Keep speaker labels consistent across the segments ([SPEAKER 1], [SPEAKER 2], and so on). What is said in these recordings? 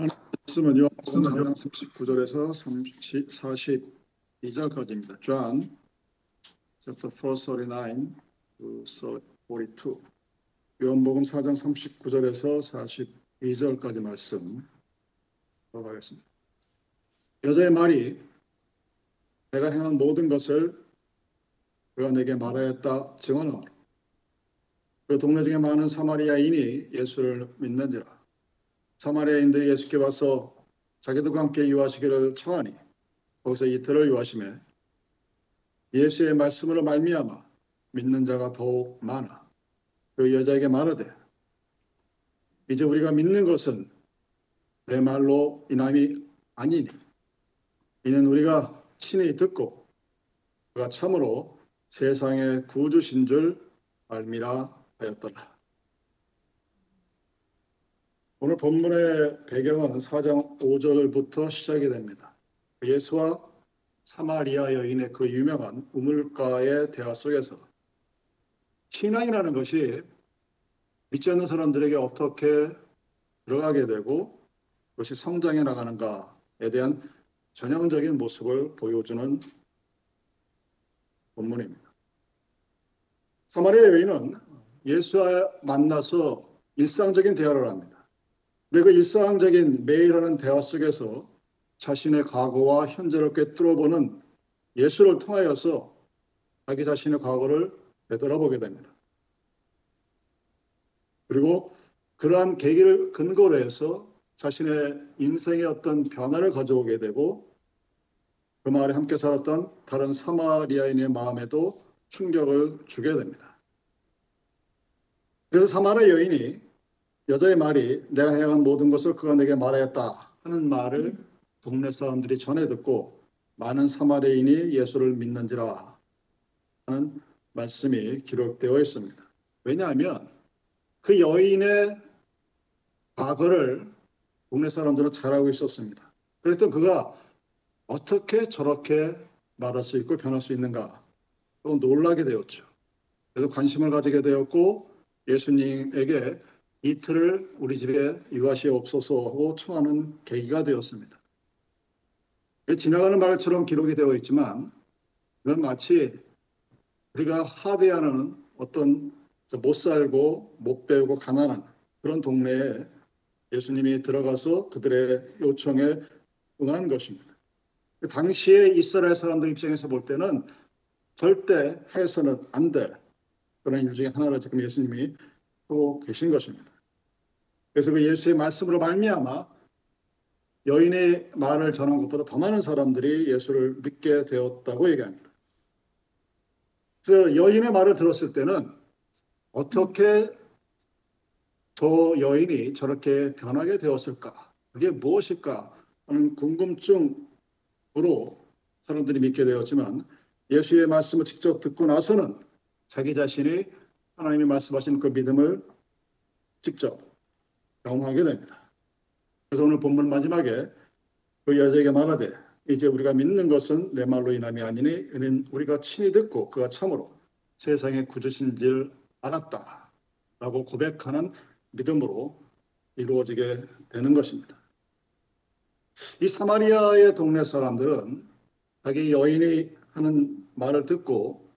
[SPEAKER 1] 말씀은 요한복음 4장 39절에서 42절까지입니다. John chapter 4, 39 to 42. 요한복음 4장 39절에서 42절까지 말씀 들어가겠습니다. 여자의 말이 내가 행한 모든 것을 그가 내게 말하였다 증언하므로 그 동네 중에 많은 사마리아인이 예수를 믿는지라 사마리아인들이 예수께 와서 자기들과 함께 유하시기를 청하니 거기서 이틀을 유하심에 예수의 말씀으로 말미암아 믿는 자가 더욱 많아 그 여자에게 말하되 이제 우리가 믿는 것은 내 말로 인함이 아니니 이는 우리가 친히 듣고 그가 참으로 세상의 구주신 줄 알미라 하였더라. 오늘 본문의 배경은 4장 5절부터 시작이 됩니다. 예수와 사마리아 여인의 그 유명한 우물가의 대화 속에서 신앙이라는 것이 믿지 않는 사람들에게 어떻게 들어가게 되고 그것이 성장해 나가는가에 대한 전형적인 모습을 보여주는 본문입니다. 사마리아 여인은 예수와 만나서 일상적인 대화를 합니다. 그 일상적인 매일 하는 대화 속에서 자신의 과거와 현재를 꿰뚫어보는 예수를 통하여서 자기 자신의 과거를 되돌아보게 됩니다. 그리고 그러한 계기를 근거로 해서 자신의 인생의 어떤 변화를 가져오게 되고 그 마을에 함께 살았던 다른 사마리아인의 마음에도 충격을 주게 됩니다. 그래서 사마리아 여인이 여자의 말이 내가 행한 모든 것을 그가 내게 말하였다 하는 말을 동네 사람들이 전해 듣고 많은 사마리인이 예수를 믿는지라 하는 말씀이 기록되어 있습니다. 왜냐하면 그 여인의 과거를 동네 사람들은 잘 알고 있었습니다. 그랬던 그가 어떻게 저렇게 말할 수 있고 변할 수 있는가 또 놀라게 되었죠. 그래서 관심을 가지게 되었고 예수님에게 이틀을 우리 집에 유아시옵소서 하고 청하는 계기가 되었습니다. 지나가는 말처럼 기록이 되어 있지만 그건 마치 우리가 하대하는 어떤 못 살고 못 배우고 가난한 그런 동네에 예수님이 들어가서 그들의 요청에 응한 것입니다. 그 당시에 이스라엘 사람들 입장에서 볼 때는 절대 해서는 안 될 그런 일 중에 하나를 지금 예수님이 하고 계신 것입니다. 그래서 그 예수의 말씀으로 말미암아 여인의 말을 전한 것보다 더 많은 사람들이 예수를 믿게 되었다고 얘기합니다. 그래서 여인의 말을 들었을 때는 어떻게 저 여인이 저렇게 변하게 되었을까? 그게 무엇일까? 하는 궁금증으로 사람들이 믿게 되었지만 예수의 말씀을 직접 듣고 나서는 자기 자신이 하나님이 말씀하시는 그 믿음을 직접 경험하게 됩니다. 그래서 오늘 본문 마지막에 그 여자에게 말하되 이제 우리가 믿는 것은 내 말로 인함이 아니니 이는 우리가 친히 듣고 그가 참으로 세상의 구주신 줄 알았다 라고 고백하는 믿음으로 이루어지게 되는 것입니다. 이 사마리아의 동네 사람들은 자기 여인이 하는 말을 듣고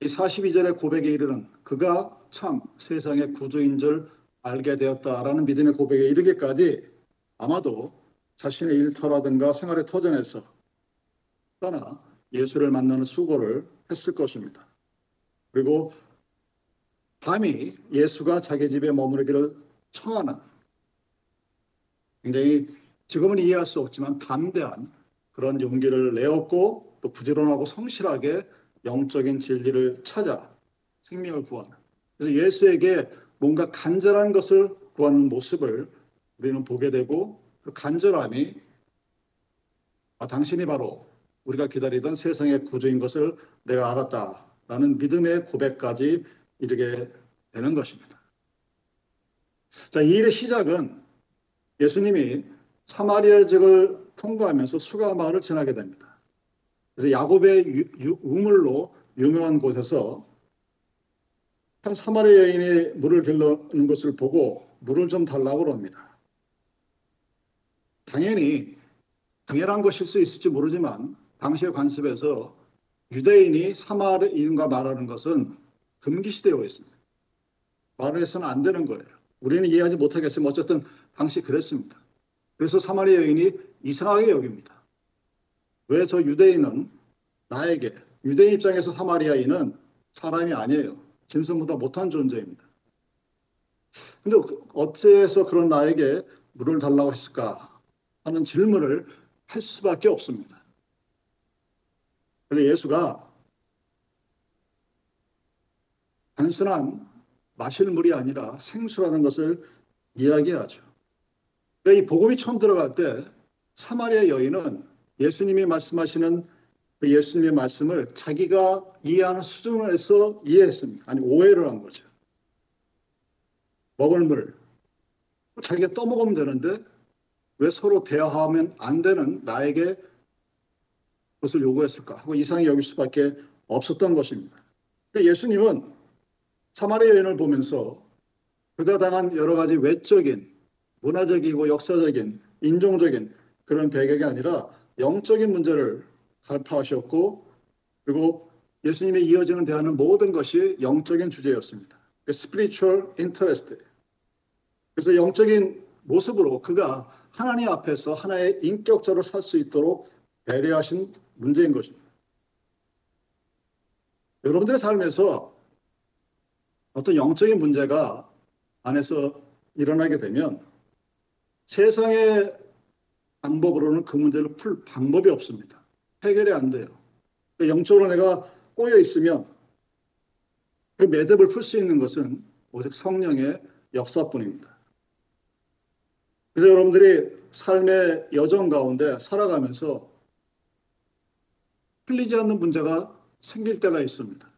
[SPEAKER 1] 이 42절의 고백에 이르는 그가 참 세상의 구주인 줄 알게 되었다라는 믿음의 고백에 이르기까지 아마도 자신의 일터라든가 생활의 터전에서 떠나 예수를 만나는 수고를 했을 것입니다. 그리고 밤이 예수가 자기 집에 머무르기를 청하는 굉장히 지금은 이해할 수 없지만 담대한 그런 용기를 내었고 또 부지런하고 성실하게 영적인 진리를 찾아 생명을 구하는 그래서 예수에게 뭔가 간절한 것을 구하는 모습을 우리는 보게 되고 그 간절함이 아, 당신이 바로 우리가 기다리던 세상의 구주인 것을 내가 알았다라는 믿음의 고백까지 이르게 되는 것입니다. 자, 이 일의 시작은 예수님이 사마리아 지을 통과하면서 수가 마을을 지나게 됩니다. 그래서 야곱의 우물로 유명한 곳에서 한 사마리아 여인이 물을 길러는 것을 보고 물을 좀 달라고 합니다. 당연히 당연한 것일 수 있을지 모르지만 당시의 관습에서 유대인이 사마리인과 말하는 것은 금기시되어 있습니다. 말을 해서는 안 되는 거예요. 우리는 이해하지 못하겠지만 어쨌든 당시 그랬습니다. 그래서 사마리 여인이 이상하게 여깁니다. 왜 저 유대인은 나에게 유대인 입장에서 사마리아인은 사람이 아니에요. 짐승보다 못한 존재입니다. 근데 어째서 그런 나에게 물을 달라고 했을까 하는 질문을 할 수밖에 없습니다. 그래서 예수가 단순한 마실 물이 아니라 생수라는 것을 이야기하죠. 그러니까 이 복음이 처음 들어갈 때 사마리아 여인은 예수님이 말씀하시는 그 예수님의 말씀을 자기가 이해하는 수준에서 이해했습니다. 아니 오해를 한 거죠. 먹을 물 자기가 떠먹으면 되는데 왜 서로 대화하면 안 되는 나에게 그것을 요구했을까 하고 이상히 여길 수밖에 없었던 것입니다. 예수님은 사마리아 여인을 보면서 그가 당한 여러 가지 외적인 문화적이고 역사적인 인종적인 그런 배경이 아니라 영적인 문제를 발표하셨고 그리고 예수님의 이어지는 대화는 모든 것이 영적인 주제였습니다. spiritual interest. 그래서 영적인 모습으로 그가 하나님 앞에서 하나의 인격자로 살 수 있도록 배려하신 문제인 것입니다. 여러분들의 삶에서 어떤 영적인 문제가 안에서 일어나게 되면 세상의 방법으로는 그 문제를 풀 방법이 없습니다. 해결이 안 돼요. 영적으로 내가 꼬여 있으면 그 매듭을 풀 수 있는 것은 오직 성령의 역사뿐입니다. 그래서 여러분들이 삶의 여정 가운데 살아가면서 풀리지 않는 문제가 생길 때가 있습니다.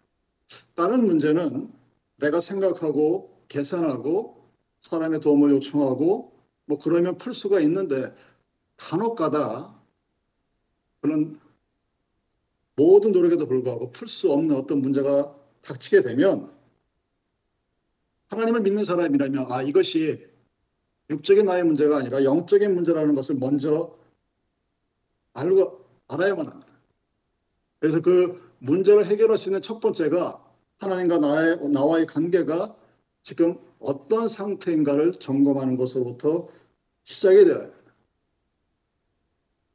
[SPEAKER 1] 다른 문제는 내가 생각하고 계산하고 사람의 도움을 요청하고 뭐 그러면 풀 수가 있는데 간혹 가다 그런 모든 노력에도 불구하고 풀 수 없는 어떤 문제가 닥치게 되면 하나님을 믿는 사람이라면 아 이것이 육적인 나의 문제가 아니라 영적인 문제라는 것을 먼저 알고 알아야만 합니다. 그래서 그 문제를 해결할 수 있는 첫 번째가 하나님과 나의 나와의 관계가 지금 어떤 상태인가를 점검하는 것으로부터 시작이 합니다.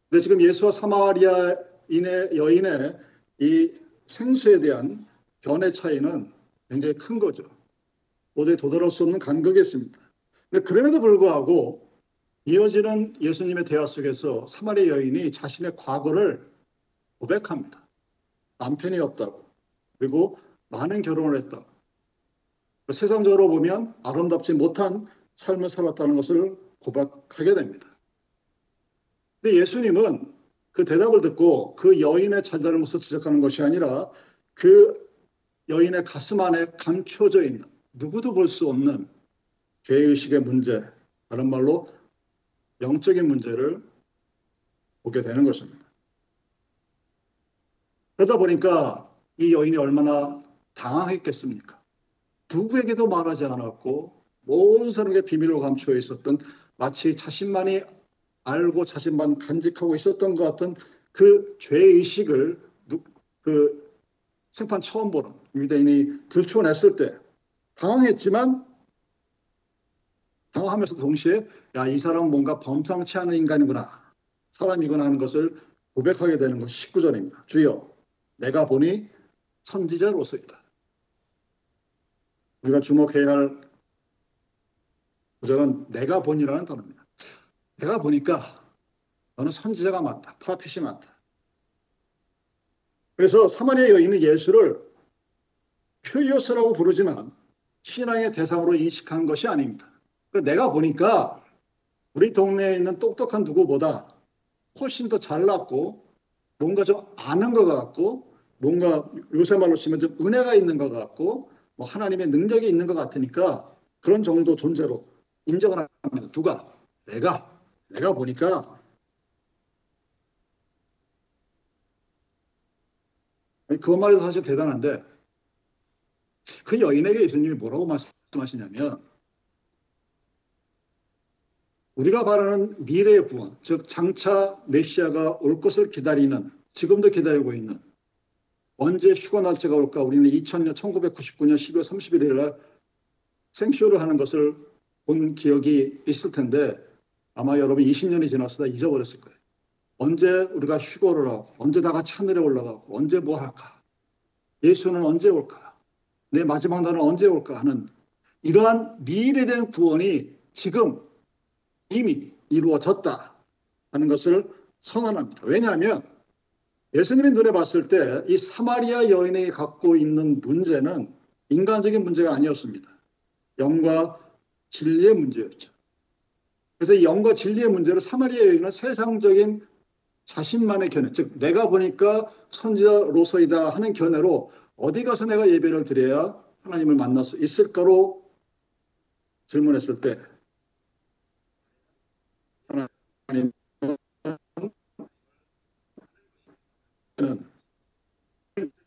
[SPEAKER 1] 근데 지금 예수와 사마리아 인의 여인의 이 생수에 대한 견해 차이는 굉장히 큰 거죠. 도저히 도달할 수 없는 간극이었습니다. 근데 그럼에도 불구하고 이어지는 예수님의 대화 속에서 사마리아 여인이 자신의 과거를 고백합니다. 남편이 없다고. 그리고 많은 결혼을 했다. 세상적으로 보면 아름답지 못한 삶을 살았다는 것을 고백하게 됩니다. 근데 예수님은 그 대답을 듣고 그 여인의 잘잘못을 지적하는 것이 아니라 그 여인의 가슴 안에 감춰져 있는 누구도 볼 수 없는 죄의식의 문제, 다른 말로 영적인 문제를 보게 되는 것입니다. 그러다 보니까 이 여인이 얼마나 당황했겠습니까? 누구에게도 말하지 않았고 모든 사람에게 비밀로 감추어 있었던 마치 자신만이 알고 자신만 간직하고 있었던 것 같은 그 죄의식을 그 생판 처음 보는 유대인이 들추어냈을 때 당황했지만 당황하면서 동시에 야 이 사람은 뭔가 범상치 않은 인간이구나 사람이구나 하는 것을 고백하게 되는 것이 19절입니다. 주여 내가 보니 선지자로서이다. 우리가 주목해야 할 구절은 내가 보니라는 단어입니다. 내가 보니까 너는 선지자가 맞다. 프라핏이 맞다. 그래서 사마리아 여인은 예수를 큐리오스라고 부르지만 신앙의 대상으로 인식한 것이 아닙니다. 그러니까 내가 보니까 우리 동네에 있는 똑똑한 누구보다 훨씬 더 잘났고 뭔가 좀 아는 것 같고 뭔가 요새 말로 치면 좀 은혜가 있는 것 같고 뭐 하나님의 능력이 있는 것 같으니까 그런 정도 존재로 인정을 합니다. 누가? 내가. 내가 보니까 그것만 해도 사실 대단한데 그 여인에게 예수님이 뭐라고 말씀하시냐면 우리가 바라는 미래의 구원, 즉 장차 메시아가 올 것을 기다리는 지금도 기다리고 있는 언제 휴가 날짜가 올까? 우리는 2000년 1999년 12월 31일 날 생쇼를 하는 것을 본 기억이 있을 텐데 아마 여러분 20년이 지나서 다 잊어버렸을 거예요. 언제 우리가 휴거를 하고 언제 다 같이 하늘에 올라가고 언제 뭘 할까? 예수는 언제 올까? 내 마지막 날은 언제 올까 하는 이러한 미래에 대한 구원이 지금 이미 이루어졌다 하는 것을 선언합니다. 왜냐하면 예수님이 눈에 봤을 때 이 사마리아 여인이 갖고 있는 문제는 인간적인 문제가 아니었습니다. 영과 진리의 문제였죠. 그래서 이 영과 진리의 문제를 사마리아 여인은 세상적인 자신만의 견해, 즉 내가 보니까 선지자로서이다 하는 견해로 어디 가서 내가 예배를 드려야 하나님을 만날 수 있을까로 질문했을 때 하나님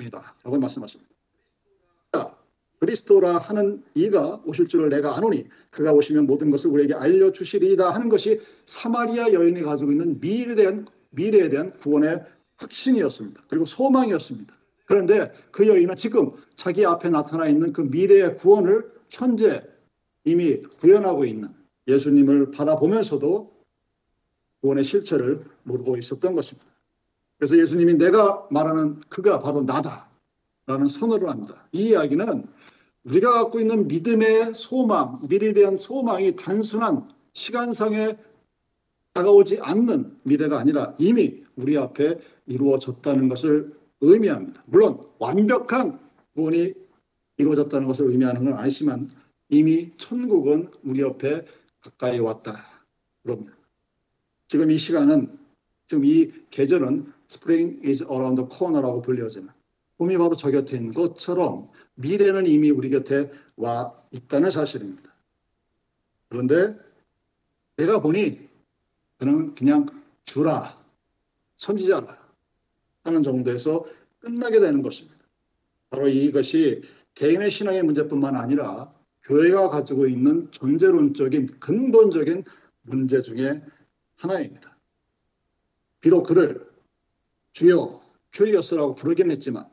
[SPEAKER 1] 이다 라고 말씀하십니다. 그리스도라 하는 이가 오실 줄을 내가 아노니 그가 오시면 모든 것을 우리에게 알려 주시리이다 하는 것이 사마리아 여인이 가지고 있는 미래에 대한 미래에 대한 구원의 확신이었습니다. 그리고 소망이었습니다. 그런데 그 여인은 지금 자기 앞에 나타나 있는 그 미래의 구원을 현재 이미 구현하고 있는 예수님을 바라보면서도 구원의 실체를 모르고 있었던 것입니다. 그래서 예수님이 내가 말하는 그가 바로 나다 라는 선언을 합니다. 이 이야기는 우리가 갖고 있는 믿음의 소망, 미래에 대한 소망이 단순한 시간상에 다가오지 않는 미래가 아니라 이미 우리 앞에 이루어졌다는 것을 의미합니다. 물론 완벽한 구원이 이루어졌다는 것을 의미하는 건 아니지만 이미 천국은 우리 옆에 가까이 왔다. 그럽니다. 지금 이 시간은 지금 이 계절은 Spring is around the corner라고 불려지는 봄이 바로 저 곁에 있는 것처럼 미래는 이미 우리 곁에 와 있다는 사실입니다. 그런데 내가 보니 그는 그냥 주라 선지자라 하는 정도에서 끝나게 되는 것입니다. 바로 이것이 개인의 신앙의 문제뿐만 아니라 교회가 가지고 있는 존재론적인 근본적인 문제 중에 하나입니다. 비록 그를 주여 큐리어스라고 부르긴 했지만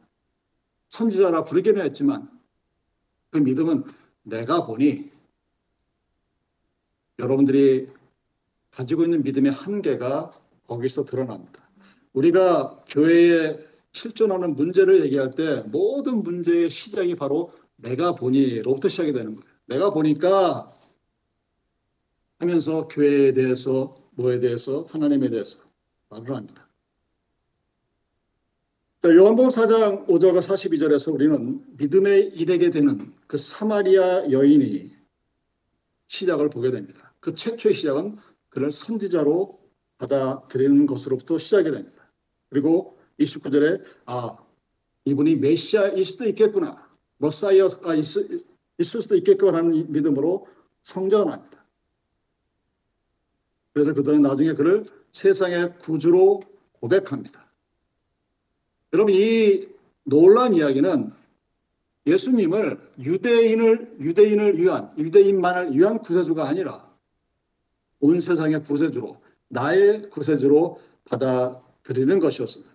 [SPEAKER 1] 선지자라 부르기는 했지만 그 믿음은 내가 보니 여러분들이 가지고 있는 믿음의 한계가 거기서 드러납니다. 우리가 교회에 실존하는 문제를 얘기할 때 모든 문제의 시작이 바로 내가 보니로부터 시작이 되는 거예요. 내가 보니까 하면서 교회에 대해서 뭐에 대해서 하나님에 대해서 말을 합니다. 자, 요한복음 4장 5절과 42절에서 우리는 믿음에 이르게 되는 그 사마리아 여인이 시작을 보게 됩니다. 그 최초의 시작은 그를 선지자로 받아들이는 것으로부터 시작이 됩니다. 그리고 29절에 아 이분이 메시아일 수도 있겠구나. 머사이어가 있을, 있을 수도 있겠구나 하는 믿음으로 성장합니다. 그래서 그들은 나중에 그를 세상의 구주로 고백합니다. 여러분 이 놀라운 이야기는 예수님을 유대인을 유대인을 위한 유대인만을 위한 구세주가 아니라 온 세상의 구세주로 나의 구세주로 받아들이는 것이었습니다.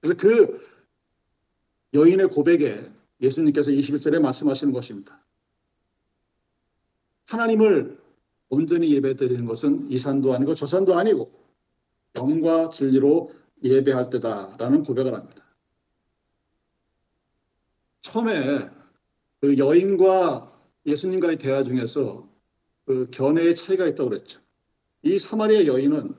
[SPEAKER 1] 그래서 그 여인의 고백에 예수님께서 21절에 말씀하시는 것입니다. 하나님을 온전히 예배드리는 것은 이 산도 아니고 저 산도 아니고 영과 진리로 예배할 때다라는 고백을 합니다. 처음에 그 여인과 예수님과의 대화 중에서 그 견해의 차이가 있다고 그랬죠. 이 사마리아 여인은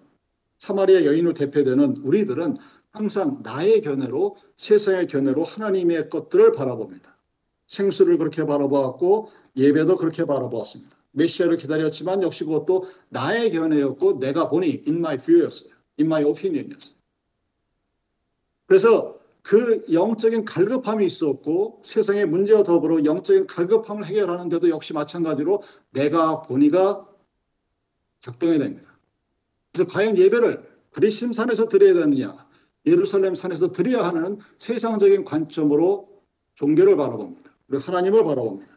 [SPEAKER 1] 사마리아 여인으로 대표되는 우리들은 항상 나의 견해로 세상의 견해로 하나님의 것들을 바라봅니다. 생수를 그렇게 바라보았고 예배도 그렇게 바라보았습니다. 메시아를 기다렸지만 역시 그것도 나의 견해였고 내가 보니 in my view였어요. in my opinion이었어요. 그래서 그 영적인 갈급함이 있었고 세상의 문제와 더불어 영적인 갈급함을 해결하는데도 역시 마찬가지로 내가 보니가 작동해야 됩니다. 그래서 과연 예배를 그리심 산에서 드려야 되느냐 예루살렘 산에서 드려야 하는 세상적인 관점으로 종교를 바라봅니다. 그리고 하나님을 바라봅니다.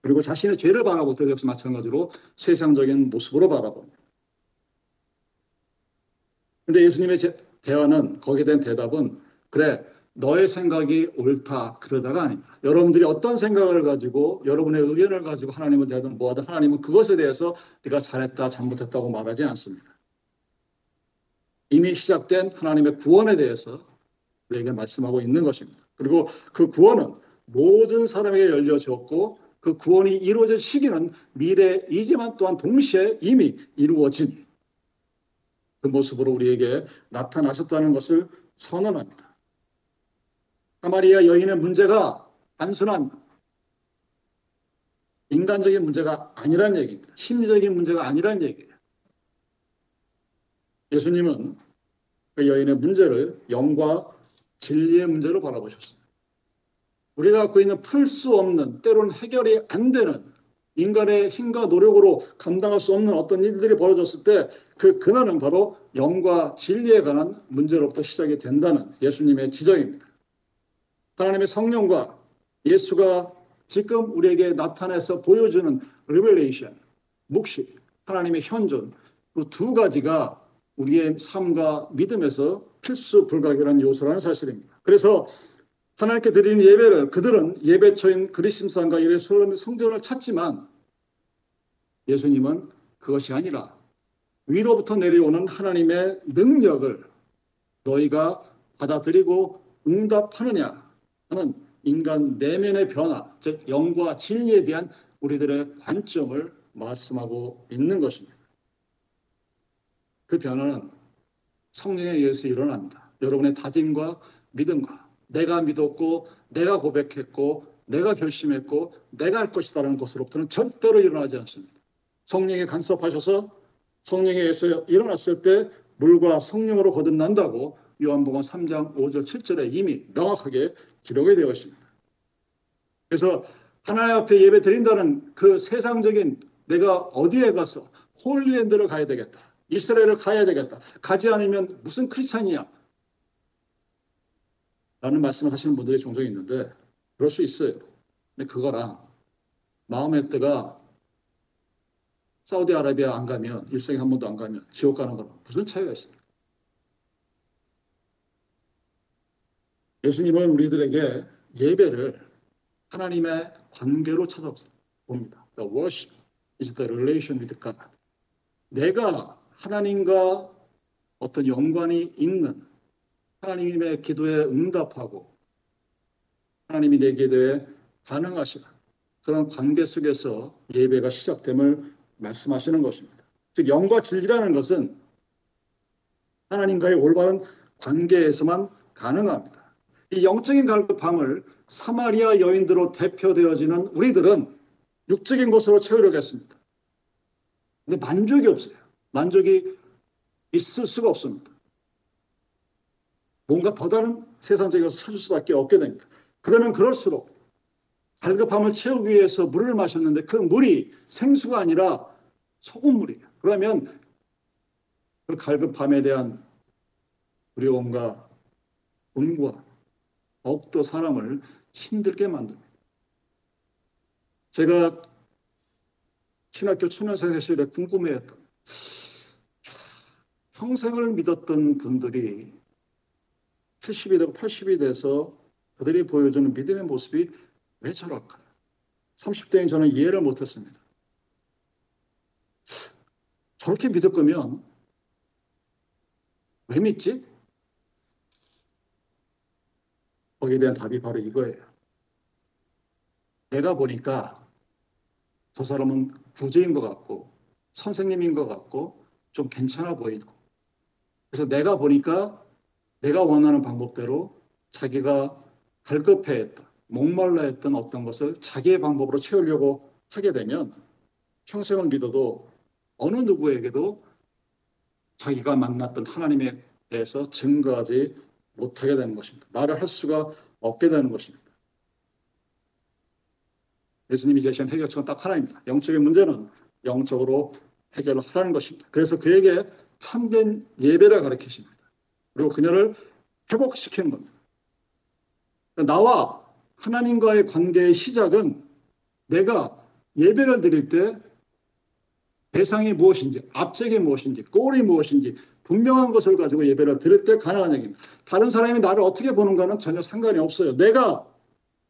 [SPEAKER 1] 그리고 자신의 죄를 바라볼 때도 역시 마찬가지로 세상적인 모습으로 바라봅니다. 근데 예수님의 제- 대화는 거기에 대한 대답은 그래 너의 생각이 옳다 그러다가 아닙니다. 여러분들이 어떤 생각을 가지고 여러분의 의견을 가지고 하나님을 대하든 뭐하든 하나님은 그것에 대해서 네가 잘했다 잘못했다고 말하지 않습니다. 이미 시작된 하나님의 구원에 대해서 우리에게 말씀하고 있는 것입니다. 그리고 그 구원은 모든 사람에게 열려졌고 그 구원이 이루어질 시기는 미래이지만 또한 동시에 이미 이루어진 그 모습으로 우리에게 나타나셨다는 것을 선언합니다. 사마리아 여인의 문제가 단순한 인간적인 문제가 아니란 얘기입니다. 심리적인 문제가 아니란 얘기예요. 예수님은 그 여인의 문제를 영과 진리의 문제로 바라보셨습니다. 우리가 갖고 있는 풀 수 없는 때로는 해결이 안 되는 인간의 힘과 노력으로 감당할 수 없는 어떤 일들이 벌어졌을 때 그 근원은 바로 영과 진리에 관한 문제로부터 시작이 된다는 예수님의 지적입니다. 하나님의 성령과 예수가 지금 우리에게 나타내서 보여주는 revelation, 묵시, 하나님의 현존 그 두 가지가 우리의 삶과 믿음에서 필수 불가결한 요소라는 사실입니다. 그래서 하나님께 드리는 예배를 그들은 예배처인 그리심산과 예루살렘 성전을 찾지만 예수님은 그것이 아니라 위로부터 내려오는 하나님의 능력을 너희가 받아들이고 응답하느냐 하는 인간 내면의 변화, 즉 영과 진리에 대한 우리들의 관점을 말씀하고 있는 것입니다. 그 변화는 성령에 의해서 일어납니다. 여러분의 다짐과 믿음과 내가 믿었고 내가 고백했고 내가 결심했고 내가 할 것이다라는 것으로부터는 절대로 일어나지 않습니다. 성령에 간섭하셔서 성령에 의해서 일어났을 때 물과 성령으로 거듭난다고 요한복음 3장 5절 7절에 이미 명확하게 기록이 되어 있습니다. 그래서 하나님 앞에 예배 드린다는 그 세상적인 내가 어디에 가서 홀리랜드를 가야 되겠다. 이스라엘을 가야 되겠다. 가지 않으면 무슨 크리스찬이야. 라는 말씀을 하시는 분들이 종종 있는데 그럴 수 있어요. 근데 그거랑 마음의 때가 사우디아라비아 안 가면 일생에 한 번도 안 가면 지옥 가는 거랑 무슨 차이가 있습니까? 예수님은 우리들에게 예배를 하나님의 관계로 찾아봅니다. The worship is the relation with God. 내가 하나님과 어떤 연관이 있는 하나님의 기도에 응답하고 하나님이 내 기도에 반응하시는 그런 관계 속에서 예배가 시작됨을 말씀하시는 것입니다. 즉 영과 진리라는 것은 하나님과의 올바른 관계에서만 가능합니다. 이 영적인 갈급함을 사마리아 여인들로 대표되어지는 우리들은 육적인 것으로 채우려고 했습니다. 근데 만족이 없어요. 만족이 있을 수가 없습니다. 뭔가 더 다른 세상적인 것을 찾을 수밖에 없게 됩니다. 그러면 그럴수록 갈급함을 채우기 위해서 물을 마셨는데 그 물이 생수가 아니라 소금물이에요. 그러면 그 갈급함에 대한 두려움과 분과 더욱더 사람을 힘들게 만듭니다. 제가 신학교 초년생 시절에 궁금해했던 평생을 믿었던 분들이 70이 되고 80이 돼서 그들이 보여주는 믿음의 모습이 왜 저럴까요? 30대인 저는 이해를 못했습니다. 저렇게 믿을 거면 왜 믿지? 거기에 대한 답이 바로 이거예요. 내가 보니까 저 사람은 부재인 것 같고 선생님인 것 같고 좀 괜찮아 보이고 그래서 내가 보니까 내가 원하는 방법대로 자기가 갈급해 했던 목말라 했던 어떤 것을 자기의 방법으로 채우려고 하게 되면 평생을 믿어도 어느 누구에게도 자기가 만났던 하나님에 대해서 증거하지 못하게 되는 것입니다. 말을 할 수가 없게 되는 것입니다. 예수님이 제시한 해결책은 딱 하나입니다. 영적인 문제는 영적으로 해결을 하라는 것입니다. 그래서 그에게 참된 예배를 가르치십니다. 그리고 그녀를 회복시키는 겁니다. 나와 하나님과의 관계의 시작은 내가 예배를 드릴 때 대상이 무엇인지, 앞쪽이 무엇인지, 꼴이 무엇인지 분명한 것을 가지고 예배를 드릴 때 가능한 얘기입니다. 다른 사람이 나를 어떻게 보는가는 전혀 상관이 없어요. 내가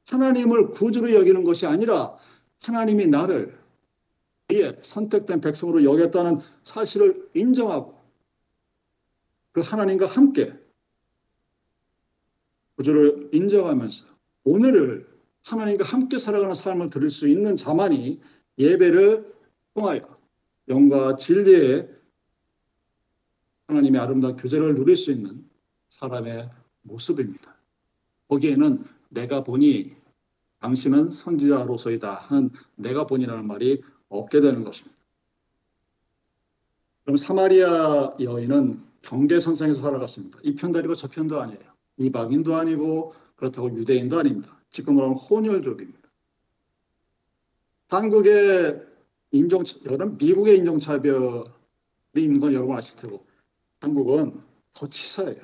[SPEAKER 1] 하나님을 구주로 여기는 것이 아니라 하나님이 나를 이에 선택된 백성으로 여겼다는 사실을 인정하고 그 하나님과 함께 구주를 인정하면서 오늘을 하나님과 함께 살아가는 삶을 드릴 수 있는 자만이 예배를 통하여 영과 진리의 하나님의 아름다운 교제를 누릴 수 있는 사람의 모습입니다. 거기에는 내가 보니 당신은 선지자로서이다 하는 내가 보니라는 말이 없게 되는 것입니다. 그럼 사마리아 여인은 경계선상에서 살아갔습니다. 이 아니고 저 편도 아니에요. 이방인도 아니고 그렇다고 유대인도 아닙니다. 지금 말하는 혼혈족입니다. 한국의 인종, 여러분 미국의 인종차별이 있는 건 여러분 아실 테고 한국은 더 치사해요.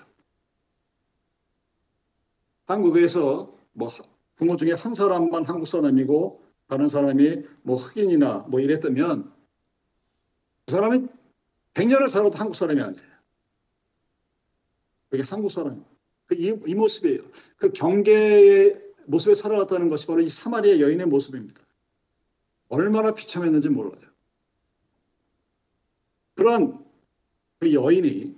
[SPEAKER 1] 한국에서 뭐 부모 중에 한 사람만 한국 사람이고 다른 사람이 뭐 흑인이나 뭐 이랬다면 그 사람이 100년을 살아도 한국 사람이 아니에요. 그게 한국 사람이에요. 그 이, 이 모습이에요. 그 경계의 모습에 살아갔다는 것이 바로 이 사마리아 여인의 모습입니다. 얼마나 비참했는지 몰라요. 그런 그 여인이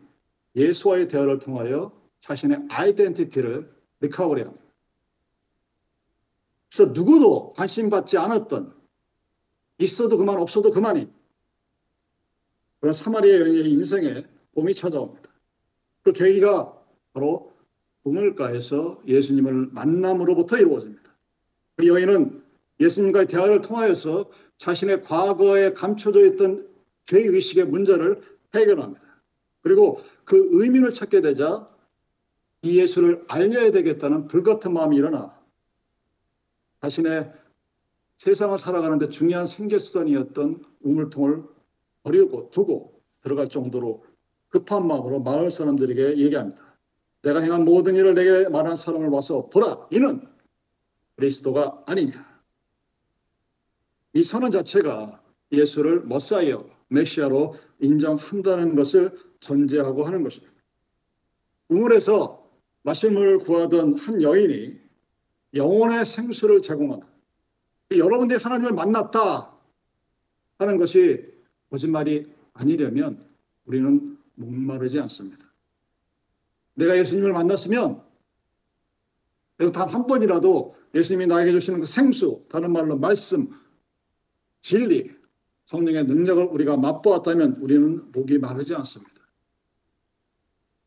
[SPEAKER 1] 예수와의 대화를 통하여 자신의 아이덴티티를 리커버리 합니다. 그래서 누구도 관심 받지 않았던 있어도 그만 없어도 그만인 그런 사마리아 여인의 인생에 봄이 찾아옵니다. 그 계기가 바로 우물가에서 예수님을 만남으로부터 이루어집니다. 그 여인은 예수님과의 대화를 통하여서 자신의 과거에 감춰져 있던 죄의식의 문제를 해결합니다. 그리고 그 의미를 찾게 되자 이 예수를 알려야 되겠다는 불같은 마음이 일어나 자신의 세상을 살아가는데 중요한 생계수단이었던 우물통을 버리고 두고 들어갈 정도로 급한 마음으로 마을 사람들에게 얘기합니다. 내가 행한 모든 일을 내게 말한 사람을 와서 보라 이는 그리스도가 아니냐. 이 선언 자체가 예수를 머사이어 메시아로 인정한다는 것을 전제하고 하는 것입니다. 우물에서 마실 물을 구하던 한 여인이 영혼의 생수를 제공하다. 여러분들이 하나님을 만났다 하는 것이 거짓말이 아니려면 우리는 목마르지 않습니다. 내가 예수님을 만났으면 단한 번이라도 예수님이 나에게 주시는 그 생수, 다른 말로 말씀, 진리, 성령의 능력을 우리가 맛보았다면 우리는 목이 마르지 않습니다.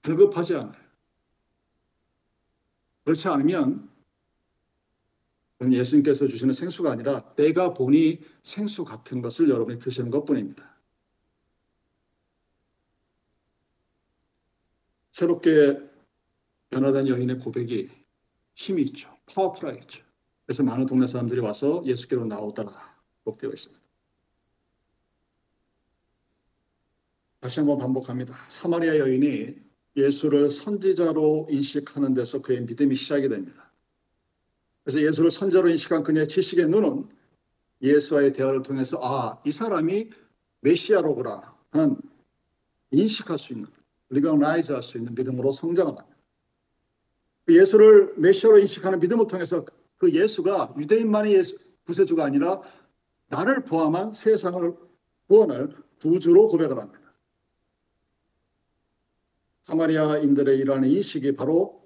[SPEAKER 1] 불급하지 않아요. 그렇지 않으면 예수님께서 주시는 생수가 아니라 내가 보니 생수 같은 것을 여러분이 드시는 것 뿐입니다. 새롭게 변화된 여인의 고백이 힘이 있죠. 파워풀하겠죠. 그래서 많은 동네 사람들이 와서 예수께로 나오더라. 기록되어 있습니다. 다시 한번 반복합니다. 사마리아 여인이 예수를 선지자로 인식하는 데서 그의 믿음이 시작이 됩니다. 그래서 예수를 선지자로 인식한 그녀의 지식의 눈은 예수와의 대화를 통해서 아, 이 사람이 메시아로구나 하는 인식할 수 있는 recognize 할 수 있는 믿음으로 성장합니다. 그 예수를 메시아로 인식하는 믿음을 통해서 그 예수가 유대인만의 예수, 구세주가 아니라 나를 포함한 세상을 구원할 구주로 고백을 합니다. 사마리아인들의 일하는 인식이 바로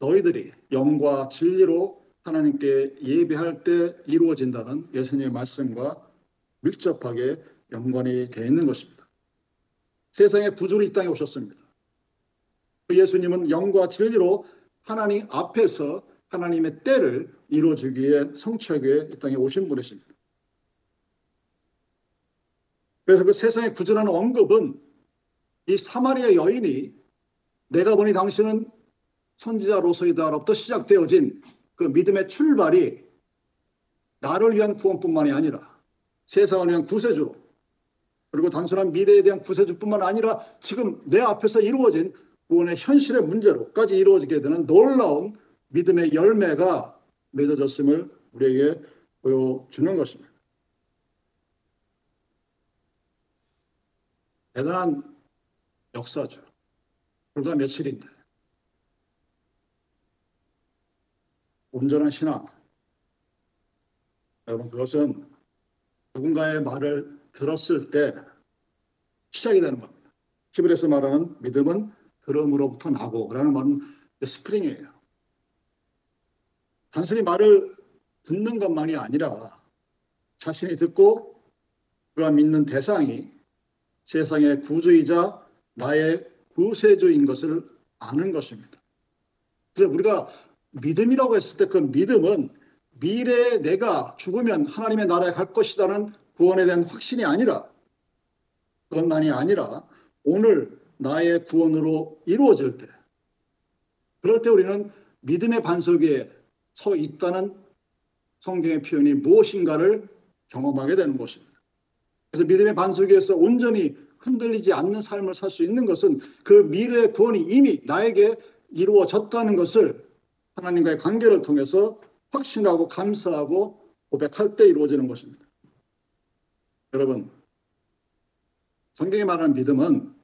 [SPEAKER 1] 너희들이 영과 진리로 하나님께 예배할 때 이루어진다는 예수님의 말씀과 밀접하게 연관이 되어 있는 것입니다. 세상의 구주로 이 땅에 오셨습니다. 그 예수님은 영과 진리로 하나님 앞에서 하나님의 때를 이루어주기 위해 성취하기 위해 이 땅에 오신 분이십니다. 그래서 그 세상의 구주라는 언급은 이 사마리아 여인이 내가 보니 당신은 선지자로서이다로부터 시작되어진 그 믿음의 출발이 나를 위한 구원뿐만이 아니라 세상을 위한 구세주로 그리고 단순한 미래에 대한 구세주뿐만 아니라 지금 내 앞에서 이루어진 구원의 현실의 문제로까지 이루어지게 되는 놀라운 믿음의 열매가 맺어졌음을 우리에게 보여주는 것입니다. 대단한 역사죠. 불과 며칠인데. 온전한 신앙. 여러분, 그것은 누군가의 말을 들었을 때 시작이 되는 겁니다. 히브리서 말하는 믿음은 들음으로부터 나고 라는 말은 스프링이에요. 단순히 말을 듣는 것만이 아니라 자신이 듣고 그가 믿는 대상이 세상의 구주이자 나의 구세주인 것을 아는 것입니다. 그래서 우리가 믿음이라고 했을 때 그 믿음은 미래에 내가 죽으면 하나님의 나라에 갈 것이라는 구원에 대한 확신이 아니라 그것만이 아니라 오늘 나의 구원으로 이루어질 때 그럴 때 우리는 믿음의 반석 위에 서 있다는 성경의 표현이 무엇인가를 경험하게 되는 것입니다. 그래서 믿음의 반석 위에서 온전히 흔들리지 않는 삶을 살 수 있는 것은 그 미래의 구원이 이미 나에게 이루어졌다는 것을 하나님과의 관계를 통해서 확신하고 감사하고 고백할 때 이루어지는 것입니다. 여러분, 성경이 말하는 믿음은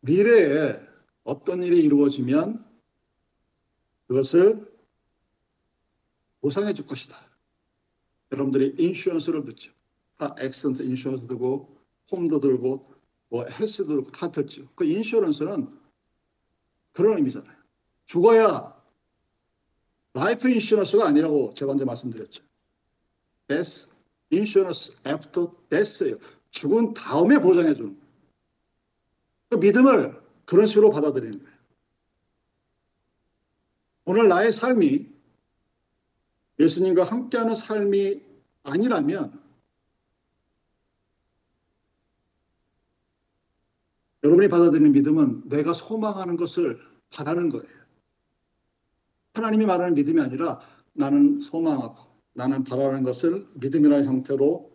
[SPEAKER 1] 미래에 어떤 일이 이루어지면 그것을 보상해 줄 것이다. 여러분들이 인슈런스를 듣죠. 다 액센트 인슈런스 들고 홈도 들고 뭐 헬스도 들고 다 듣죠. 그 인슈런스는 그런 의미잖아요. 죽어야 라이프 인슈런스가 아니라고 제가 먼저 말씀드렸죠. death, insurance after death예요. 죽은 다음에 보장해 주는 거예요. 그 믿음을 그런 식으로 받아들이는 거예요. 오늘 나의 삶이 예수님과 함께하는 삶이 아니라면 여러분이 받아들이는 믿음은 내가 소망하는 것을 바라는 거예요. 하나님이 말하는 믿음이 아니라 나는 소망하고 나는 바라는 것을 믿음이라는 형태로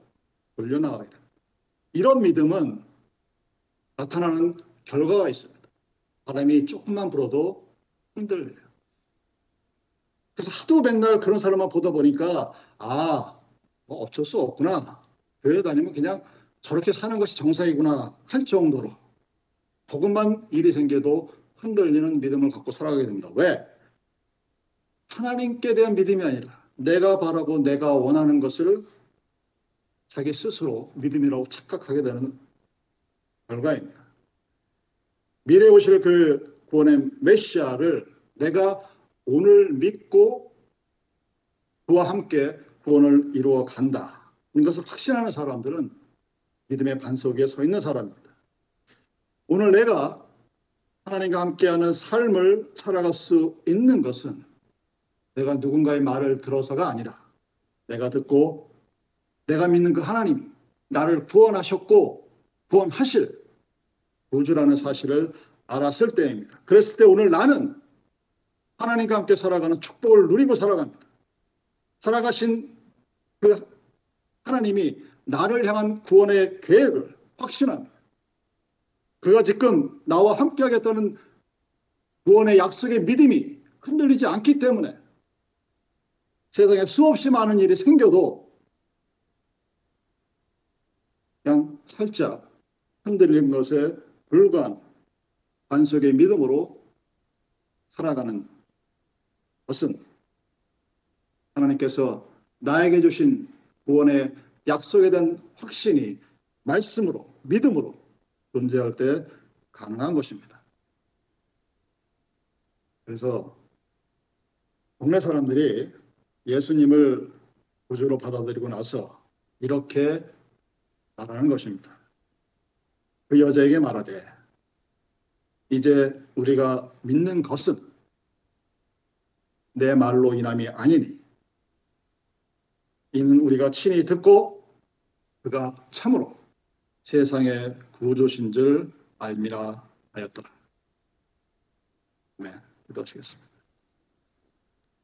[SPEAKER 1] 올려나가야 됩니다. 이런 믿음은 나타나는 결과가 있습니다. 바람이 조금만 불어도 흔들려요. 그래서 하도 맨날 그런 사람만 보다 보니까 아, 뭐 어쩔 수 없구나. 교회 다니면 그냥 저렇게 사는 것이 정상이구나 할 정도로 조금만 일이 생겨도 흔들리는 믿음을 갖고 살아가게 됩니다. 왜? 하나님께 대한 믿음이 아니라 내가 바라고 내가 원하는 것을 자기 스스로 믿음이라고 착각하게 되는 결과입니다. 미래 에 오실 그 구원의 메시아를 내가 오늘 믿고 그와 함께 구원을 이루어 간다. 이것을 확신하는 사람들은 믿음의 반석 위에 서 있는 사람입니다. 오늘 내가 하나님과 함께하는 삶을 살아갈 수 있는 것은 내가 누군가의 말을 들어서가 아니라 내가 듣고 내가 믿는 그 하나님이 나를 구원하셨고 구원하실 구주라는 사실을 알았을 때입니다. 그랬을 때 오늘 나는 하나님과 함께 살아가는 축복을 누리고 살아갑니다. 살아가신 그 하나님이 나를 향한 구원의 계획을 확신합니다. 그가 지금 나와 함께 하겠다는 구원의 약속의 믿음이 흔들리지 않기 때문에 세상에 수없이 많은 일이 생겨도 그냥 살짝 흔들린 것에 불과한 반석의 믿음으로 살아가는 것은 하나님께서 나에게 주신 구원의 약속에 대한 확신이 말씀으로 믿음으로 존재할 때 가능한 것입니다. 그래서 동네 사람들이 예수님을 구주로 받아들이고 나서 이렇게 말하는 것입니다. 그 여자에게 말하되 이제 우리가 믿는 것은 내 말로 인함이 아니니 이는 우리가 친히 듣고 그가 참으로 세상의 구조신 줄 알미라 하였더라. 네, 기도하시겠습니다.